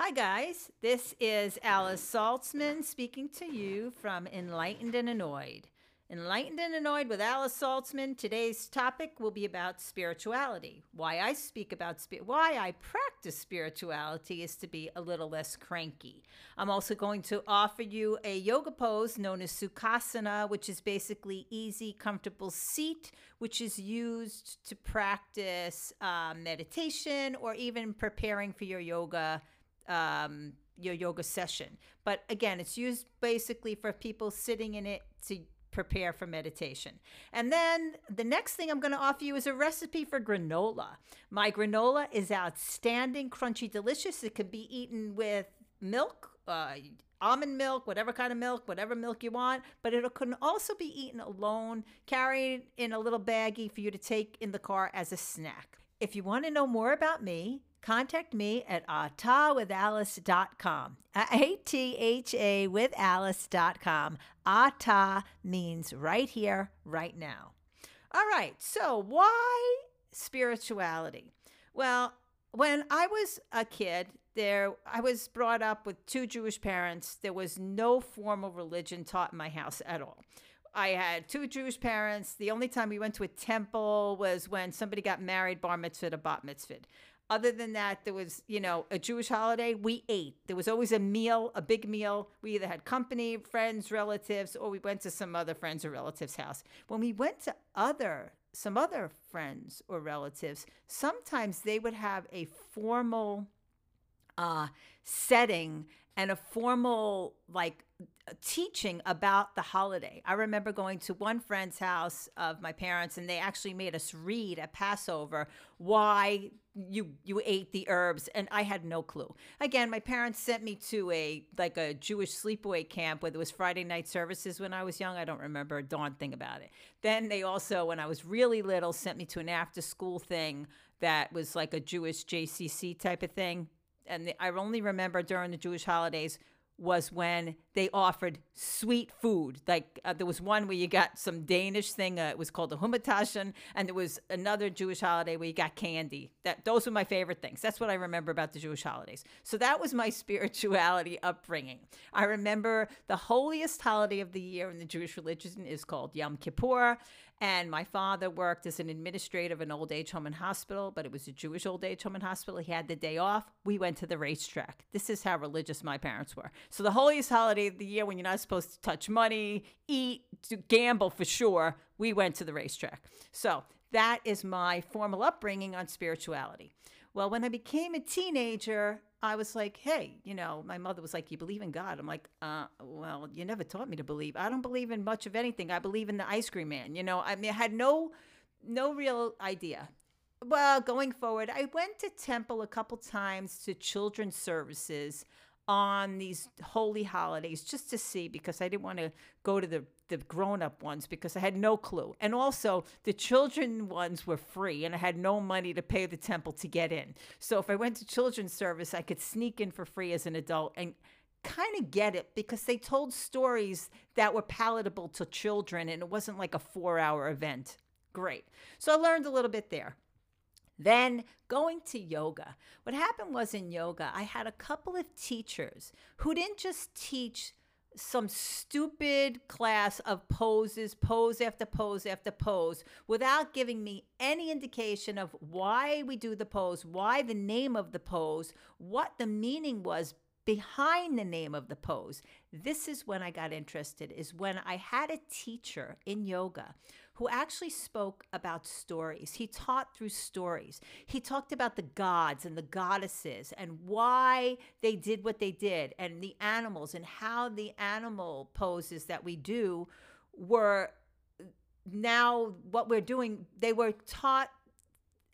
Hi, guys. This is Alice Saltzman speaking to you from Enlightened and Annoyed. Enlightened and Annoyed with Alice Saltzman. Today's topic will be about spirituality. Why I speak about spirit, why I practice spirituality is to be a little less cranky. I'm also going to offer you a yoga pose known as Sukhasana, which is basically easy, comfortable seat, which is used to practice uh, meditation or even preparing for your yoga. Um, your yoga session. But again, it's used basically for people sitting in it to prepare for meditation. And then the next thing I'm going to offer you is a recipe for granola. My granola is outstanding, crunchy, delicious. It can be eaten with milk, uh, almond milk, whatever kind of milk, whatever milk you want, but it can also be eaten alone, carried in a little baggie for you to take in the car as a snack. If you want to know more about me, contact me at athawithalice.com. A-T-H-A with Alice.com. Atha means right here, right now. All right, so why spirituality? Well, when I was a kid, there I was brought up with two Jewish parents. There was no formal religion taught in my house at all. I had two Jewish parents. The only time we went to a temple was when somebody got married, bar mitzvah, or bat mitzvah. Other than that, there was, you know, a Jewish holiday, we ate. There was always a meal, a big meal. We either had company, friends, relatives, or we went to some other friends or relatives' house. When we went to other some other friends or relatives, sometimes they would have a formal uh, setting and a formal like teaching about the holiday. I remember going to one friend's house of my parents and they actually made us read at Passover why you you ate the herbs and I had no clue. Again, my parents sent me to a like a Jewish sleepaway camp where there was Friday night services when I was young. I don't remember a darn thing about it. Then they also when I was really little sent me to an after school thing that was like a Jewish JCC type of thing. And I only remember during the Jewish holidays was when they offered sweet food. Like uh, there was one where you got some Danish thing. Uh, it was called the Hamantaschen, and there was another Jewish holiday where you got candy. That those were my favorite things. That's what I remember about the Jewish holidays. So that was my spirituality upbringing. I remember the holiest holiday of the year in the Jewish religion is called Yom Kippur, and my father worked as an administrator of an old age home and hospital, but it was a Jewish old age home and hospital. He had the day off. We went to the racetrack. This is how religious my parents were. So the holiest holiday of the year when you're not supposed to touch money, eat, gamble for sure, we went to the racetrack. So that is my formal upbringing on spirituality. Well, when I became a teenager, I was like, hey, you know, my mother was like, you believe in God? I'm like, uh, well, you never taught me to believe. I don't believe in much of anything. I believe in the ice cream man. You know, I mean, I had no, no real idea. Well, going forward, I went to temple a couple times to children's services on these holy holidays just to see because I didn't want to go to the the grown up ones because I had no clue. And also, the children ones were free and I had no money to pay the temple to get in. So if I went to children's service, I could sneak in for free as an adult and kind of get it because they told stories that were palatable to children and it wasn't like a four hour event. Great. So I learned a little bit there. Then going to yoga. What happened was in yoga, I had a couple of teachers who didn't just teach some stupid class of poses, pose after pose after pose, without giving me any indication of why we do the pose, why the name of the pose, what the meaning was behind the name of the pose. This is when I got interested, is when I had a teacher in yoga who actually spoke about stories. He taught through stories. He talked about the gods and the goddesses and why they did what they did and the animals and how the animal poses that we do were now what we're doing, they were taught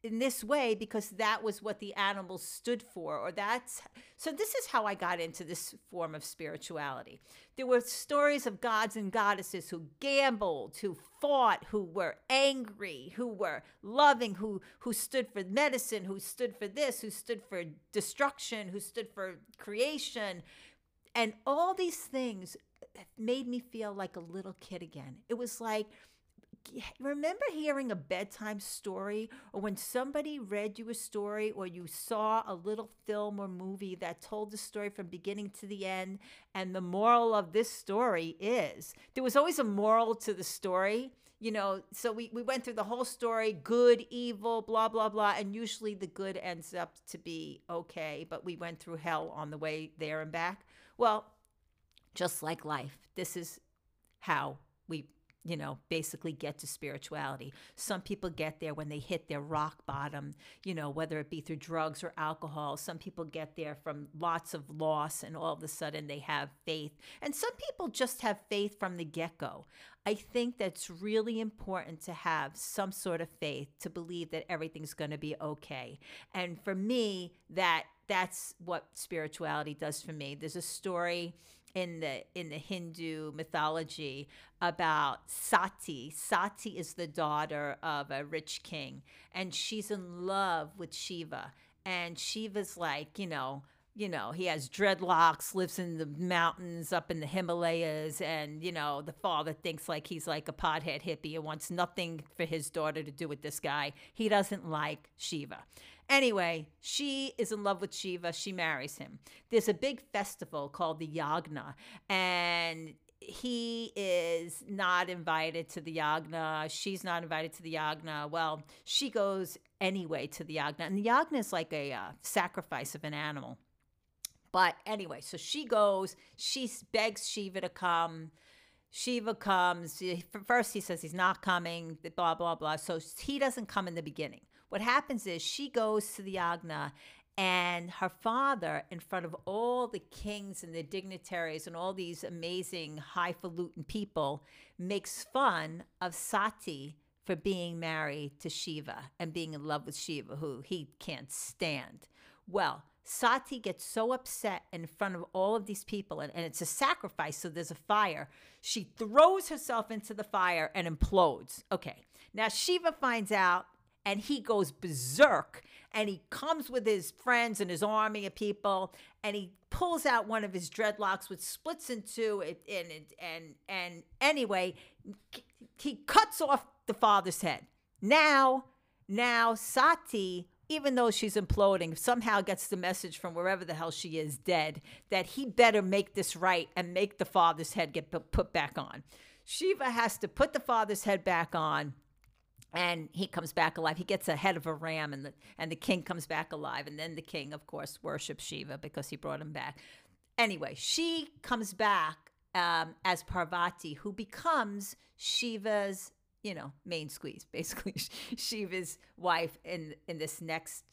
in this way because that was what the animals stood for or that's so this is how i got into this form of spirituality. There were stories of gods and goddesses who gambled who fought who were angry who were loving who who stood for medicine who stood for this who stood for destruction who stood for creation. And all these things made me feel like a little kid again. It was like remember hearing a bedtime story? Or when somebody read you a story or you saw a little film or movie that told the story from beginning to the end and the moral of this story is there was always a moral to the story you know? So we, we went through the whole story good evil blah blah blah and usually the good ends up to be okay but we went through hell on the way there and back. Well just like life this is how we you know, basically get to spirituality. Some people get there when they hit their rock bottom, you know, whether it be through drugs or alcohol. Some people get there from lots of loss and all of a sudden they have faith. And some people just have faith from the get go. I think that's really important to have some sort of faith to believe that everything's going to be okay. And for me, that that's what spirituality does for me. There's a story in the in the Hindu mythology about Sati. Sati is the daughter of a rich king, and she's in love with Shiva. And Shiva's like, you know, you know, he has dreadlocks, lives in the mountains up in the Himalayas, and you know, the father thinks like he's like a pothead hippie and wants nothing for his daughter to do with this guy. He doesn't like Shiva. Anyway, she is in love with Shiva. She marries him. There's a big festival called the Yagna, and he is not invited to the Yagna. She's not invited to the Yagna. Well, she goes anyway to the Yagna. And the Yagna is like a uh, sacrifice of an animal. But anyway, so she goes, she begs Shiva to come. Shiva comes. First, he says he's not coming, blah, blah, blah. So he doesn't come in the beginning. What happens is she goes to the Yagna and her father, in front of all the kings and the dignitaries and all these amazing highfalutin people, makes fun of Sati for being married to Shiva and being in love with Shiva, who he can't stand. Well, Sati gets so upset in front of all of these people, and, and it's a sacrifice, so there's a fire. She throws herself into the fire and implodes. Okay, now Shiva finds out and he goes berserk and he comes with his friends and his army of people and he pulls out one of his dreadlocks which splits in two and and and, and anyway he cuts off the father's head. Now now sati even though she's imploding somehow gets the message from wherever the hell she is dead that he better make this right and make the father's head get put back on. Shiva has to put the father's head back on and he comes back alive. He gets a head of a ram, and the and the king comes back alive. And then the king, of course, worships Shiva because he brought him back. Anyway, she comes back um, as Parvati, who becomes Shiva's, you know, main squeeze, basically Shiva's wife in in this next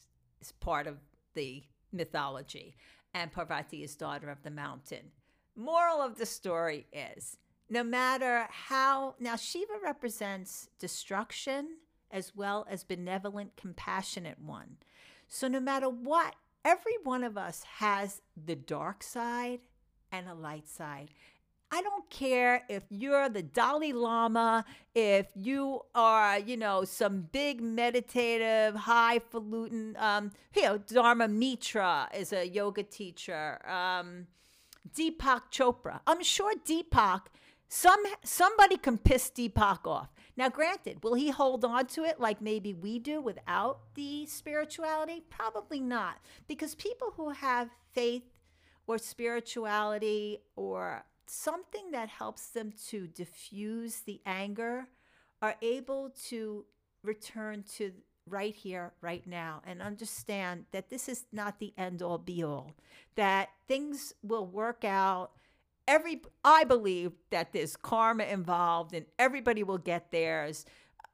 part of the mythology. And Parvati is daughter of the mountain. Moral of the story is no matter how, now Shiva represents destruction as well as benevolent, compassionate one. So no matter what, every one of us has the dark side and a light side. I don't care if you're the Dalai Lama, if you are, you know, some big meditative, highfalutin, um, you know, Dharma Mitra is a yoga teacher, um, Deepak Chopra. I'm sure Deepak some somebody can piss Deepak off. Now, granted, will he hold on to it like maybe we do without the spirituality? Probably not, because people who have faith or spirituality or something that helps them to diffuse the anger are able to return to right here, right now, and understand that this is not the end all be all, that things will work out every I believe that there's karma involved and everybody will get theirs.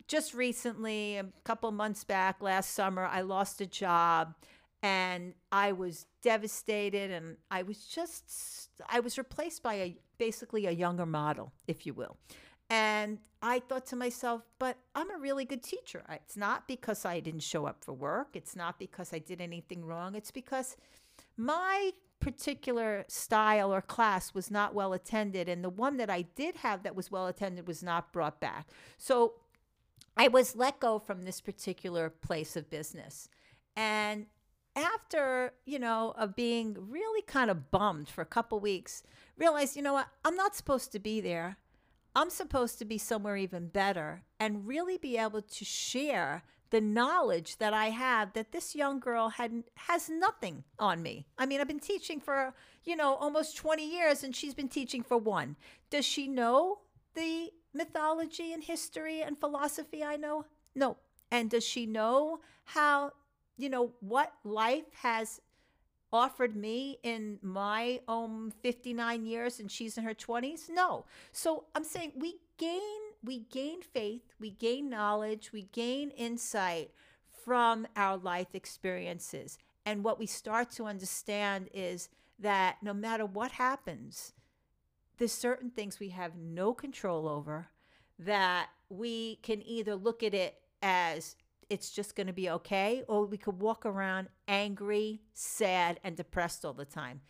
Just recently, a couple months back, last summer, I lost a job and I was devastated and I was just I was replaced by a basically a younger model, if you will. And I thought to myself, but I'm a really good teacher. It's not because I didn't show up for work. It's not because I did anything wrong. It's because my particular style or class was not well attended, and the one that I did have that was well attended was not brought back. So I was let go from this particular place of business. And after, you know, of being really kind of bummed for a couple weeks, realized, you know what, I'm not supposed to be there. I'm supposed to be somewhere even better and really be able to share the knowledge that I have that this young girl had has nothing on me. I mean, I've been teaching for, you know, almost 20 years and she's been teaching for one. Does she know the mythology and history and philosophy I know? No. And does she know how, you know, what life has offered me in my own 59 years and she's in her 20s? No. So I'm saying we gain we gain faith, we gain knowledge, we gain insight from our life experiences. And what we start to understand is that no matter what happens, there's certain things we have no control over that we can either look at it as it's just going to be okay, or we could walk around angry, sad, and depressed all the time.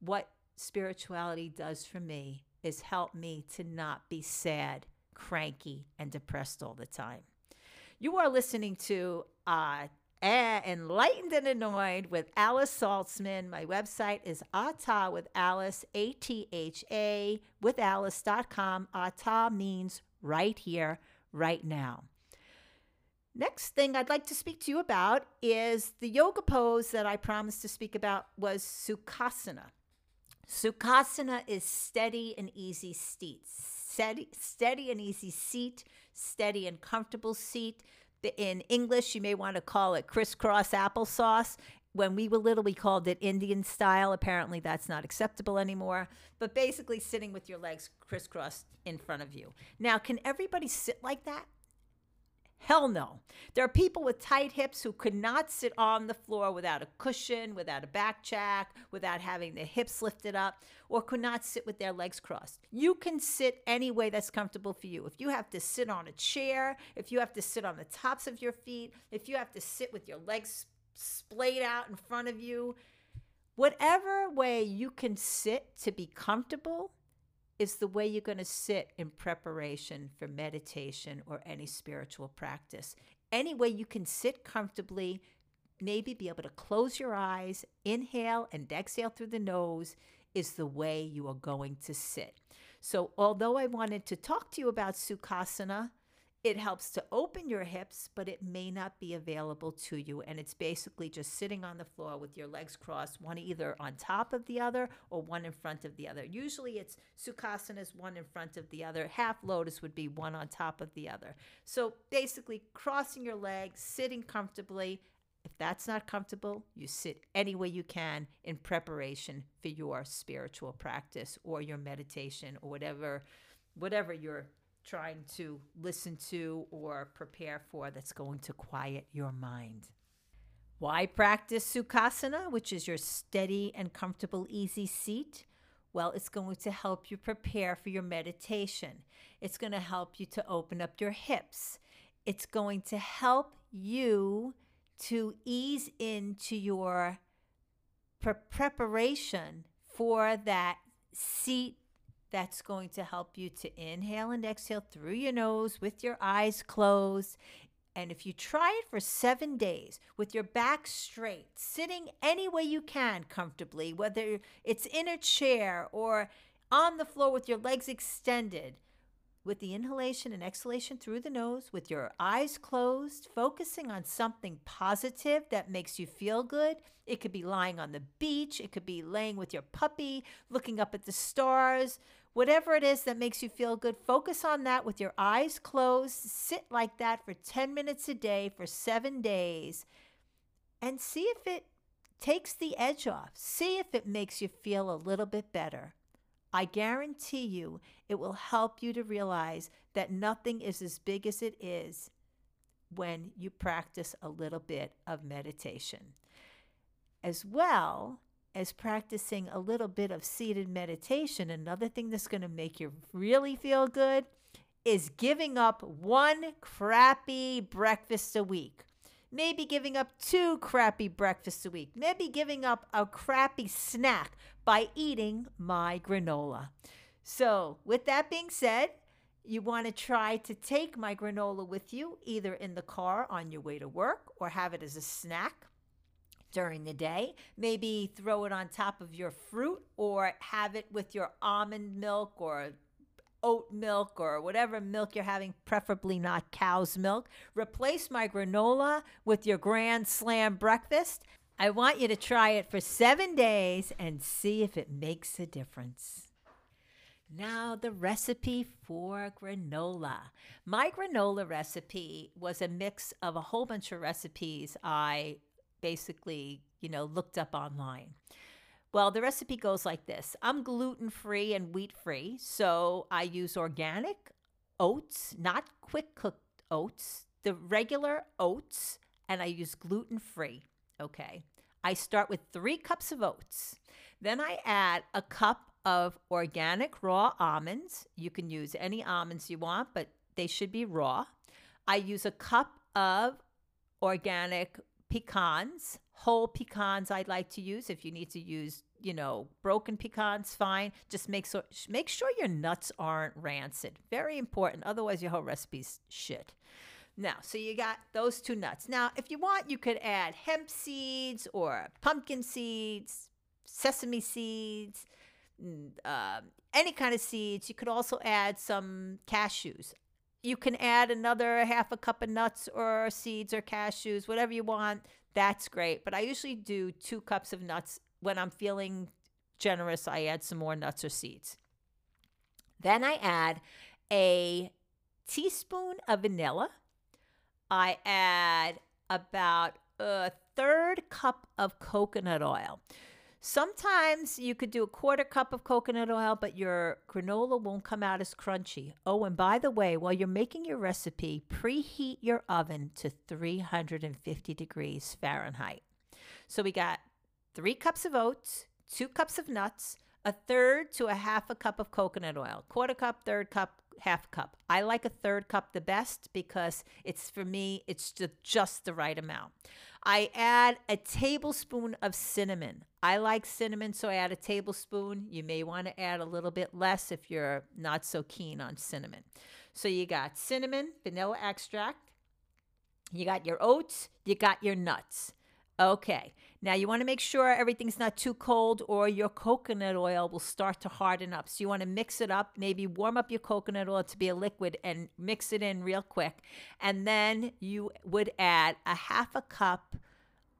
What spirituality does for me is help me to not be sad, cranky, and depressed all the time. You are listening to uh, Enlightened and Annoyed with Alice Saltzman. My website is Atha with Alice, A T H A with Alice.com. Atha means right here, right now. Next thing I'd like to speak to you about is the yoga pose that I promised to speak about was Sukhasana. Sukhasana is steady and easy seat. Steady, steady and easy seat, steady and comfortable seat. In English, you may want to call it crisscross applesauce. When we were little, we called it Indian style. Apparently, that's not acceptable anymore. But basically, sitting with your legs crisscrossed in front of you. Now, can everybody sit like that? Hell no. There are people with tight hips who could not sit on the floor without a cushion, without a back jack, without having their hips lifted up, or could not sit with their legs crossed. You can sit any way that's comfortable for you. If you have to sit on a chair, if you have to sit on the tops of your feet, if you have to sit with your legs splayed out in front of you, whatever way you can sit to be comfortable is the way you're going to sit in preparation for meditation or any spiritual practice. Any way you can sit comfortably, maybe be able to close your eyes, inhale and exhale through the nose is the way you are going to sit. So, although I wanted to talk to you about Sukhasana, it helps to open your hips, but it may not be available to you. And it's basically just sitting on the floor with your legs crossed, one either on top of the other or one in front of the other. Usually it's Sukhasana is one in front of the other. Half lotus would be one on top of the other. So basically, crossing your legs, sitting comfortably. If that's not comfortable, you sit any way you can in preparation for your spiritual practice or your meditation or whatever whatever you're trying to listen to or prepare for that's going to quiet your mind. Why practice Sukhasana, which is your steady and comfortable, easy seat? Well, it's going to help you prepare for your meditation. It's going to help you to open up your hips. It's going to help you to ease into your pre- preparation for that seat that's going to help you to inhale and exhale through your nose with your eyes closed. And if you try it for seven days with your back straight, sitting any way you can comfortably, whether it's in a chair or on the floor with your legs extended, with the inhalation and exhalation through the nose, with your eyes closed, focusing on something positive that makes you feel good. It could be lying on the beach, it could be laying with your puppy, looking up at the stars, Whatever it is that makes you feel good, focus on that with your eyes closed. Sit like that for 10 minutes a day for seven days and see if it takes the edge off. See if it makes you feel a little bit better. I guarantee you it will help you to realize that nothing is as big as it is when you practice a little bit of meditation. As well, as practicing a little bit of seated meditation, another thing that's going to make you really feel good is giving up one crappy breakfast a week. Maybe giving up two crappy breakfasts a week. Maybe giving up a crappy snack by eating my granola. So, with that being said, you want to try to take my granola with you either in the car on your way to work or have it as a snack during the day. Maybe throw it on top of your fruit or have it with your almond milk or oat milk or whatever milk you're having, preferably not cow's milk. Replace my granola with your Grand Slam breakfast. I want you to try it for seven days and see if it makes a difference. Now, the recipe for granola. My granola recipe was a mix of a whole bunch of recipes I basically, you know, looked up online. Well, the recipe goes like this I'm gluten free and wheat free, so I use organic oats, not quick cooked oats, the regular oats, and I use gluten free. Okay. I start with three cups of oats. Then I add a cup of organic raw almonds. You can use any almonds you want, but they should be raw. I use a cup of organic pecans, whole pecans I'd like to use. If you need to use, you know, broken pecans, fine. Just make so make sure your nuts aren't rancid. Very important. Otherwise your whole recipe's shit. Now, so you got those two nuts. Now, if you want, you could add hemp seeds or pumpkin seeds, sesame seeds, uh, any kind of seeds. You could also add some cashews. You can add another half a cup of nuts or seeds or cashews, whatever you want. That's great. But I usually do two cups of nuts. When I'm feeling generous, I add some more nuts or seeds. Then I add a teaspoon of vanilla. I add about a third cup of coconut oil. Sometimes you could do a quarter cup of coconut oil, but your granola won't come out as crunchy. Oh, and by the way, while you're making your recipe, preheat your oven to 350 degrees Fahrenheit. So we got three cups of oats, two cups of nuts, a third to a half a cup of coconut oil, quarter cup, third cup, half cup. I like a third cup the best because it's for me, it's just the right amount. I add a tablespoon of cinnamon. I like cinnamon, so I add a tablespoon. You may want to add a little bit less if you're not so keen on cinnamon. So you got cinnamon, vanilla extract, you got your oats, you got your nuts. Okay, now you want to make sure everything's not too cold or your coconut oil will start to harden up. So you want to mix it up, maybe warm up your coconut oil to be a liquid and mix it in real quick. And then you would add a half a cup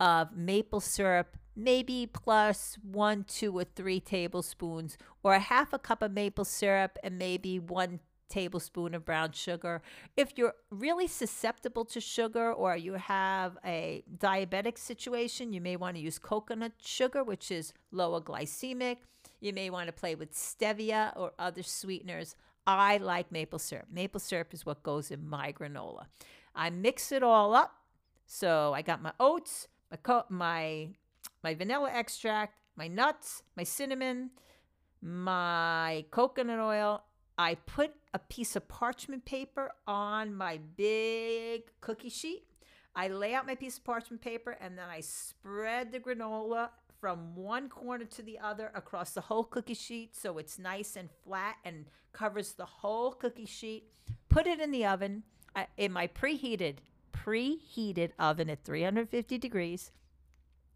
of maple syrup, maybe plus one, two, or three tablespoons, or a half a cup of maple syrup and maybe one tablespoon of brown sugar. If you're really susceptible to sugar or you have a diabetic situation, you may want to use coconut sugar, which is lower glycemic. You may want to play with stevia or other sweeteners. I like maple syrup. Maple syrup is what goes in my granola. I mix it all up. So I got my oats, my co- my my vanilla extract, my nuts, my cinnamon, my coconut oil, I put a piece of parchment paper on my big cookie sheet. I lay out my piece of parchment paper and then I spread the granola from one corner to the other across the whole cookie sheet so it's nice and flat and covers the whole cookie sheet. Put it in the oven uh, in my preheated preheated oven at 350 degrees.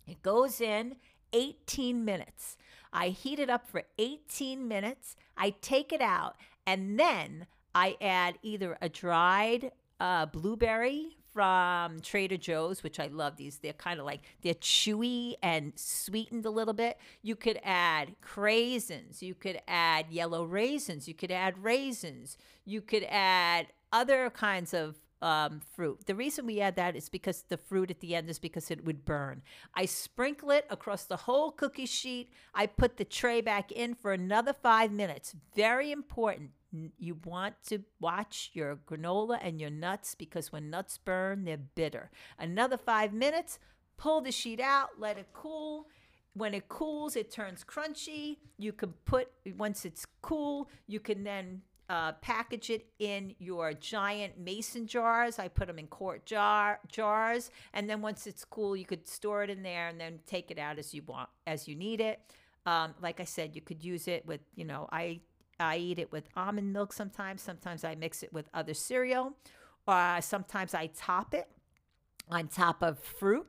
It goes in 18 minutes. I heat it up for 18 minutes. I take it out and then I add either a dried uh, blueberry from Trader Joe's, which I love these. They're kind of like they're chewy and sweetened a little bit. You could add craisins, you could add yellow raisins, you could add raisins, you could add other kinds of um, fruit. The reason we add that is because the fruit at the end is because it would burn. I sprinkle it across the whole cookie sheet. I put the tray back in for another five minutes. Very important. You want to watch your granola and your nuts because when nuts burn, they're bitter. Another five minutes, pull the sheet out, let it cool. When it cools, it turns crunchy. You can put, once it's cool, you can then uh, package it in your giant mason jars. I put them in quart jar jars, and then once it's cool, you could store it in there and then take it out as you want, as you need it. Um, like I said, you could use it with, you know, I I eat it with almond milk sometimes. Sometimes I mix it with other cereal. Uh, sometimes I top it on top of fruit,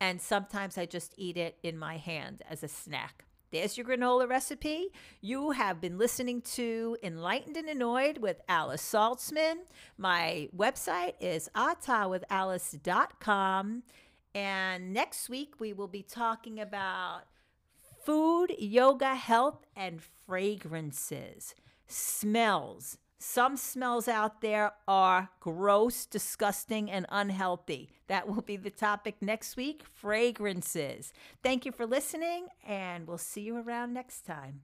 and sometimes I just eat it in my hand as a snack. There's your granola recipe. You have been listening to Enlightened and Annoyed with Alice Saltzman. My website is athawithalice.com. And next week, we will be talking about food, yoga, health, and fragrances, smells. Some smells out there are gross, disgusting, and unhealthy. That will be the topic next week fragrances. Thank you for listening, and we'll see you around next time.